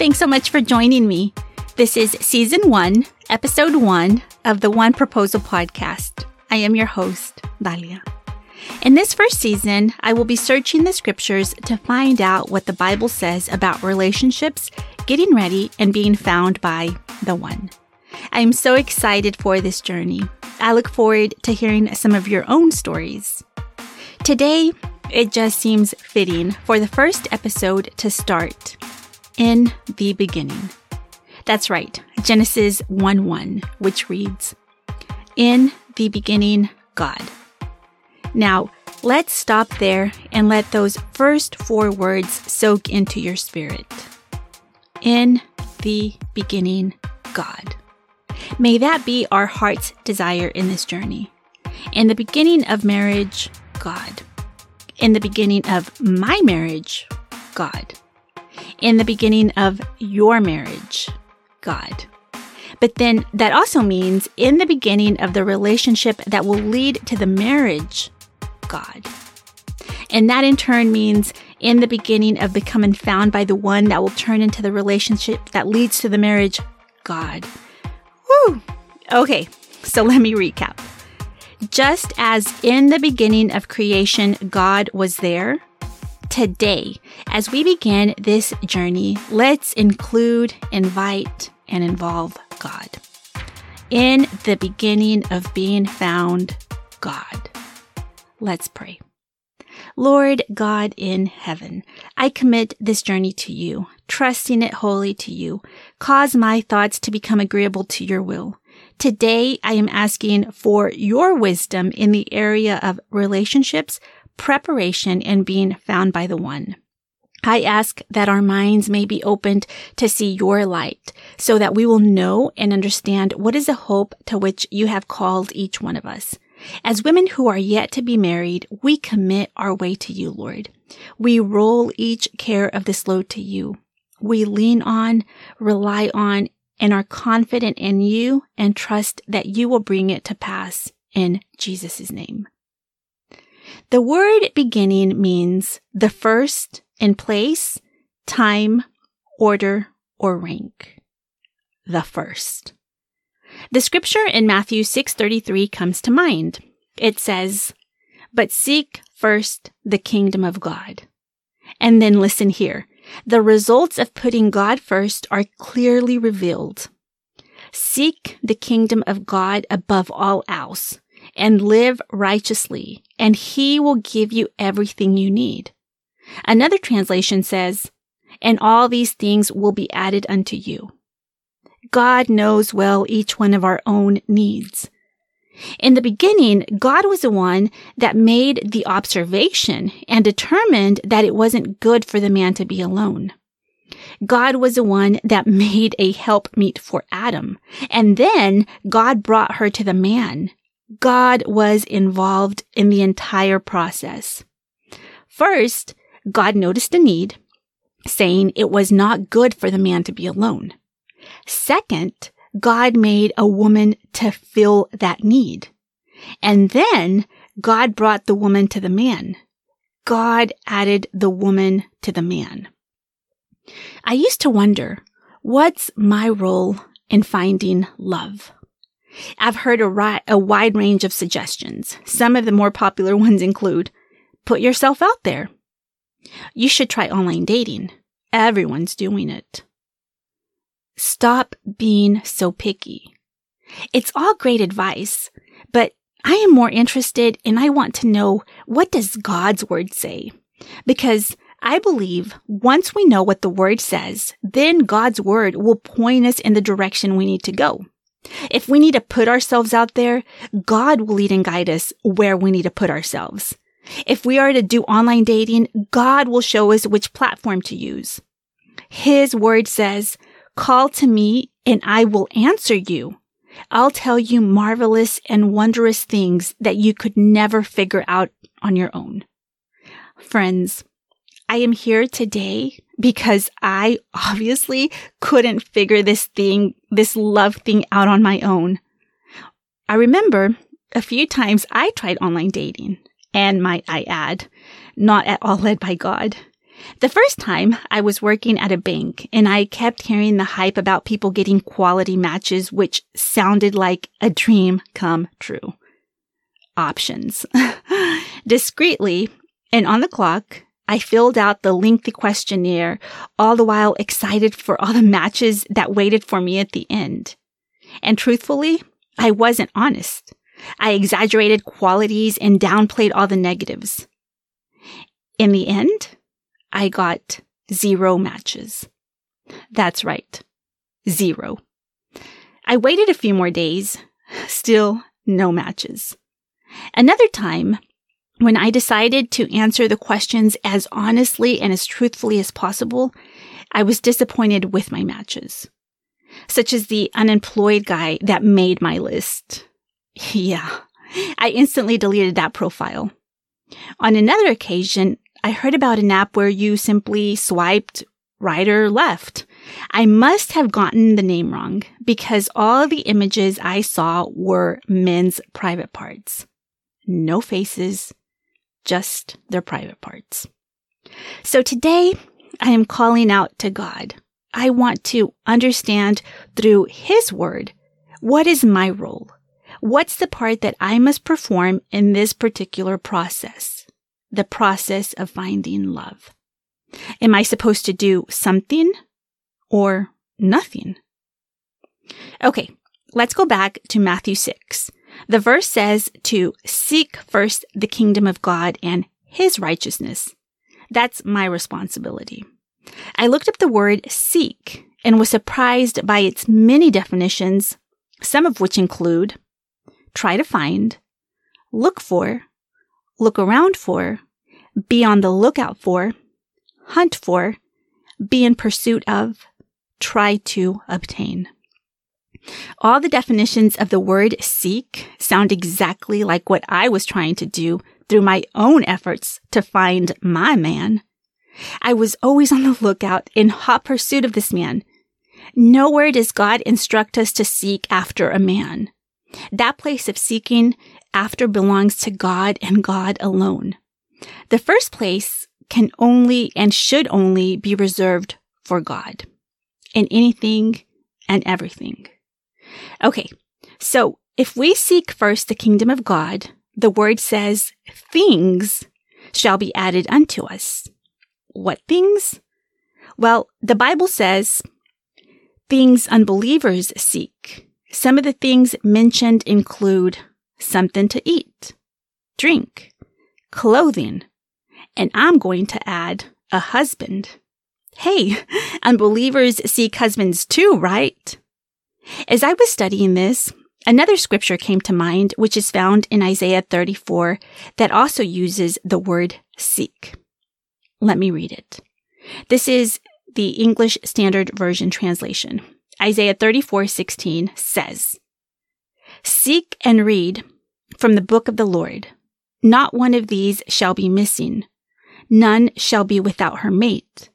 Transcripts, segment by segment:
Thanks so much for joining me. This is season one, episode one of the One Proposal podcast. I am your host, Dalia. In this first season, I will be searching the scriptures to find out what the Bible says about relationships, getting ready, and being found by the one. I am so excited for this journey. I look forward to hearing some of your own stories. Today, it just seems fitting for the first episode to start in the beginning. That's right, Genesis 1 1, which reads, In the beginning, God. Now, let's stop there and let those first four words soak into your spirit. In the beginning, God. May that be our heart's desire in this journey. In the beginning of marriage, God. In the beginning of my marriage, God. In the beginning of your marriage, God. But then that also means in the beginning of the relationship that will lead to the marriage, God. And that in turn means in the beginning of becoming found by the one that will turn into the relationship that leads to the marriage, God. Whew. Okay, so let me recap. Just as in the beginning of creation, God was there, today, as we begin this journey, let's include, invite, and involve God. In the beginning of being found, God. Let's pray. Lord God in heaven, I commit this journey to you, trusting it wholly to you. Cause my thoughts to become agreeable to your will. Today, I am asking for your wisdom in the area of relationships, preparation, and being found by the one. I ask that our minds may be opened to see your light so that we will know and understand what is the hope to which you have called each one of us. As women who are yet to be married, we commit our way to you, Lord. We roll each care of this load to you. We lean on, rely on, and are confident in you and trust that you will bring it to pass in Jesus' name. The word beginning means the first in place, time, order, or rank. The first. The scripture in Matthew 6:33 comes to mind. It says, "But seek first the kingdom of God." And then listen here. The results of putting God first are clearly revealed. Seek the kingdom of God above all else and live righteously, and he will give you everything you need. Another translation says, and all these things will be added unto you. God knows well each one of our own needs. In the beginning, God was the one that made the observation and determined that it wasn't good for the man to be alone. God was the one that made a helpmeet for Adam. And then God brought her to the man. God was involved in the entire process. First, God noticed a need, saying it was not good for the man to be alone. Second, God made a woman to fill that need. And then God brought the woman to the man. God added the woman to the man. I used to wonder, what's my role in finding love? I've heard a, ri- a wide range of suggestions. Some of the more popular ones include put yourself out there. You should try online dating. Everyone's doing it. Stop being so picky. It's all great advice, but I am more interested and I want to know what does God's word say? Because I believe once we know what the word says, then God's word will point us in the direction we need to go. If we need to put ourselves out there, God will lead and guide us where we need to put ourselves. If we are to do online dating, God will show us which platform to use. His word says, call to me and I will answer you. I'll tell you marvelous and wondrous things that you could never figure out on your own. Friends, I am here today because I obviously couldn't figure this thing, this love thing out on my own. I remember a few times I tried online dating and might I add, not at all led by God. The first time I was working at a bank and I kept hearing the hype about people getting quality matches, which sounded like a dream come true. Options. Discreetly and on the clock, I filled out the lengthy questionnaire, all the while excited for all the matches that waited for me at the end. And truthfully, I wasn't honest. I exaggerated qualities and downplayed all the negatives. In the end, I got zero matches. That's right. Zero. I waited a few more days. Still no matches. Another time, when I decided to answer the questions as honestly and as truthfully as possible, I was disappointed with my matches, such as the unemployed guy that made my list. Yeah, I instantly deleted that profile. On another occasion, I heard about an app where you simply swiped right or left. I must have gotten the name wrong because all the images I saw were men's private parts. No faces, just their private parts. So today I am calling out to God. I want to understand through His word what is my role? What's the part that I must perform in this particular process? The process of finding love. Am I supposed to do something or nothing? Okay, let's go back to Matthew 6. The verse says to seek first the kingdom of God and his righteousness. That's my responsibility. I looked up the word seek and was surprised by its many definitions, some of which include try to find, look for, look around for, be on the lookout for, hunt for, be in pursuit of, try to obtain. All the definitions of the word seek sound exactly like what I was trying to do through my own efforts to find my man. I was always on the lookout in hot pursuit of this man. Nowhere does God instruct us to seek after a man. That place of seeking after belongs to God and God alone. The first place can only and should only be reserved for God in anything and everything. Okay. So if we seek first the kingdom of God, the word says things shall be added unto us. What things? Well, the Bible says things unbelievers seek. Some of the things mentioned include something to eat, drink, clothing, and I'm going to add a husband. Hey, unbelievers seek husbands too, right? As I was studying this, another scripture came to mind, which is found in Isaiah 34 that also uses the word seek. Let me read it. This is the English Standard Version translation. Isaiah 34:16 says, Seek and read from the book of the Lord. Not one of these shall be missing. None shall be without her mate.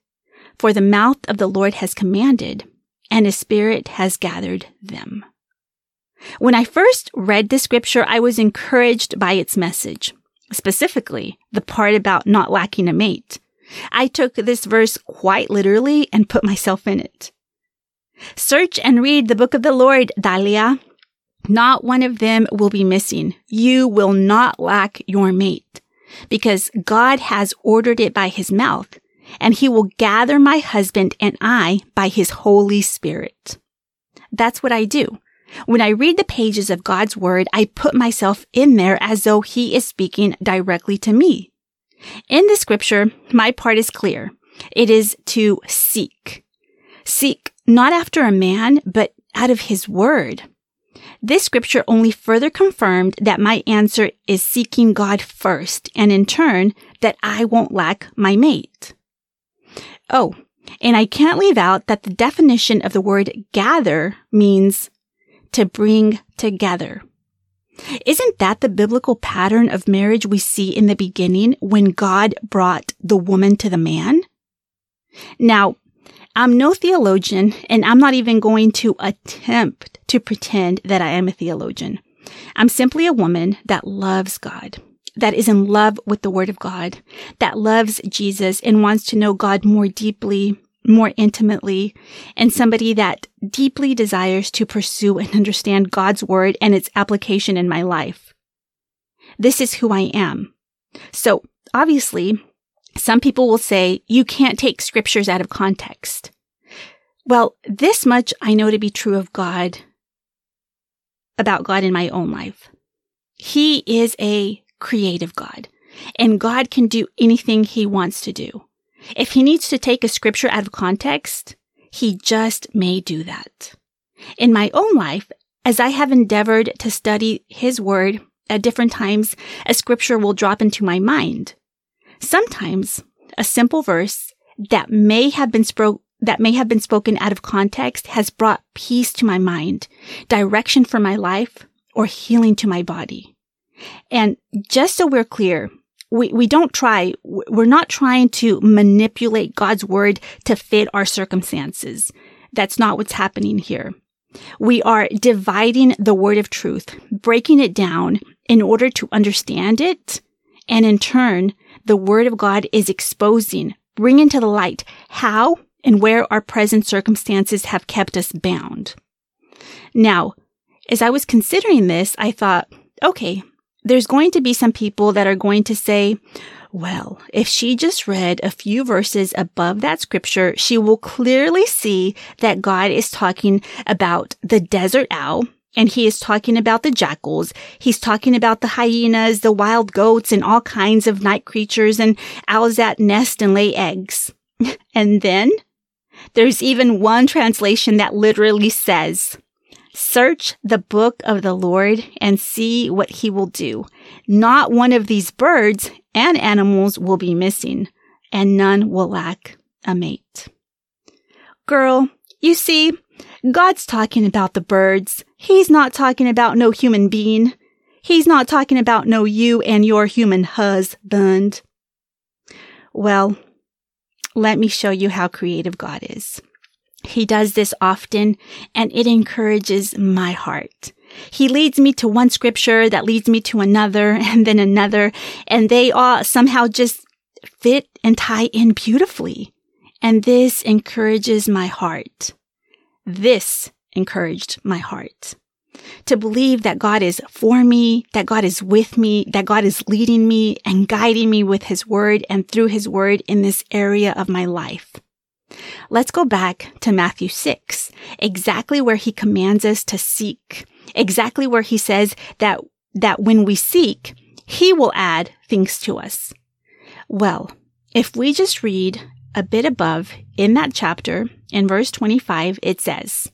For the mouth of the Lord has commanded, and his spirit has gathered them. When I first read the scripture, I was encouraged by its message, specifically the part about not lacking a mate. I took this verse quite literally and put myself in it. Search and read the book of the Lord, Dalia. Not one of them will be missing. You will not lack your mate because God has ordered it by his mouth and he will gather my husband and I by his Holy Spirit. That's what I do. When I read the pages of God's word, I put myself in there as though he is speaking directly to me. In the scripture, my part is clear. It is to seek. Seek not after a man, but out of his word. This scripture only further confirmed that my answer is seeking God first, and in turn, that I won't lack my mate. Oh, and I can't leave out that the definition of the word gather means to bring together. Isn't that the biblical pattern of marriage we see in the beginning when God brought the woman to the man? Now, I'm no theologian and I'm not even going to attempt to pretend that I am a theologian. I'm simply a woman that loves God that is in love with the Word of God, that loves Jesus and wants to know God more deeply, more intimately, and somebody that deeply desires to pursue and understand God's Word and its application in my life. This is who I am. So obviously, some people will say you can't take scriptures out of context. Well, this much I know to be true of God, about God in my own life. He is a creative God and God can do anything he wants to do. If he needs to take a scripture out of context, he just may do that. In my own life, as I have endeavored to study his word at different times, a scripture will drop into my mind. Sometimes a simple verse that may have been spoken that may have been spoken out of context has brought peace to my mind, direction for my life, or healing to my body. And just so we're clear, we, we don't try, we're not trying to manipulate God's word to fit our circumstances. That's not what's happening here. We are dividing the word of truth, breaking it down in order to understand it. And in turn, the word of God is exposing, bringing to the light how and where our present circumstances have kept us bound. Now, as I was considering this, I thought, okay, there's going to be some people that are going to say, well, if she just read a few verses above that scripture, she will clearly see that God is talking about the desert owl and he is talking about the jackals. He's talking about the hyenas, the wild goats, and all kinds of night creatures and owls that nest and lay eggs. and then there's even one translation that literally says, Search the book of the Lord and see what he will do. Not one of these birds and animals will be missing, and none will lack a mate. Girl, you see, God's talking about the birds. He's not talking about no human being. He's not talking about no you and your human husband. Well, let me show you how creative God is. He does this often and it encourages my heart. He leads me to one scripture that leads me to another and then another, and they all somehow just fit and tie in beautifully. And this encourages my heart. This encouraged my heart to believe that God is for me, that God is with me, that God is leading me and guiding me with his word and through his word in this area of my life. Let's go back to Matthew 6, exactly where he commands us to seek, exactly where he says that, that when we seek, he will add things to us. Well, if we just read a bit above in that chapter, in verse 25, it says,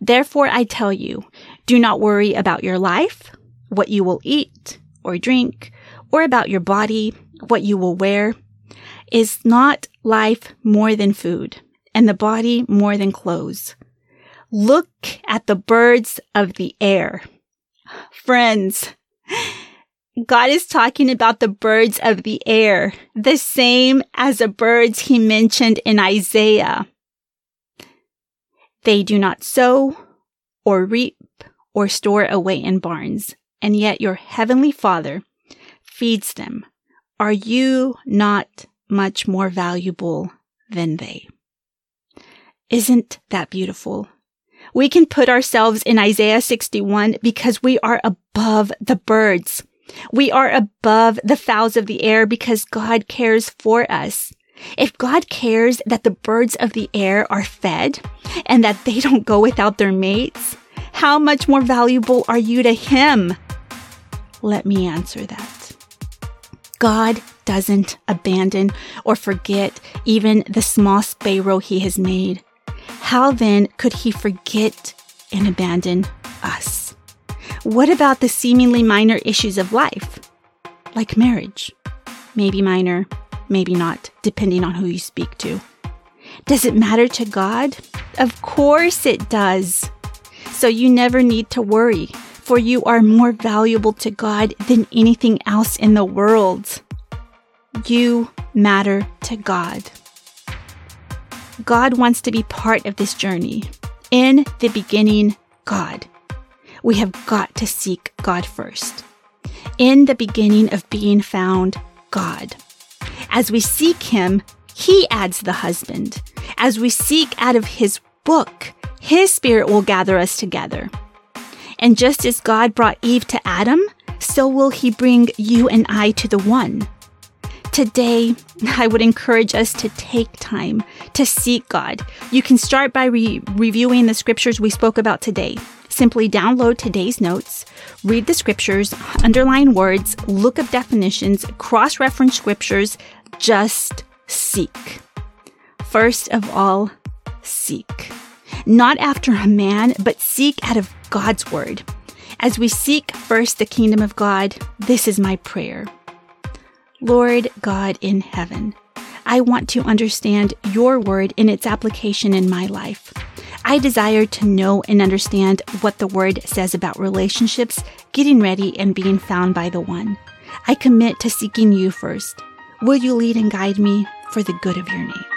Therefore I tell you, do not worry about your life, what you will eat or drink, or about your body, what you will wear. Is not life more than food, and the body more than clothes? Look at the birds of the air. Friends, God is talking about the birds of the air, the same as the birds he mentioned in Isaiah. They do not sow or reap or store away in barns, and yet your heavenly Father feeds them. Are you not much more valuable than they? Isn't that beautiful? We can put ourselves in Isaiah 61 because we are above the birds. We are above the fowls of the air because God cares for us. If God cares that the birds of the air are fed and that they don't go without their mates, how much more valuable are you to Him? Let me answer that. God doesn't abandon or forget even the small sparrow He has made. How then could He forget and abandon us? What about the seemingly minor issues of life, like marriage? Maybe minor, maybe not, depending on who you speak to. Does it matter to God? Of course it does. So you never need to worry, for you are more valuable to God than anything else in the world. You matter to God. God wants to be part of this journey. In the beginning, God. We have got to seek God first. In the beginning of being found, God. As we seek Him, He adds the husband. As we seek out of His book, His Spirit will gather us together. And just as God brought Eve to Adam, so will He bring you and I to the one. Today, I would encourage us to take time to seek God. You can start by re- reviewing the scriptures we spoke about today. Simply download today's notes, read the scriptures, underline words, look up definitions, cross reference scriptures, just seek. First of all, seek. Not after a man, but seek out of God's word. As we seek first the kingdom of God, this is my prayer. Lord God in heaven, I want to understand your word in its application in my life. I desire to know and understand what the word says about relationships, getting ready, and being found by the one. I commit to seeking you first. Will you lead and guide me for the good of your name?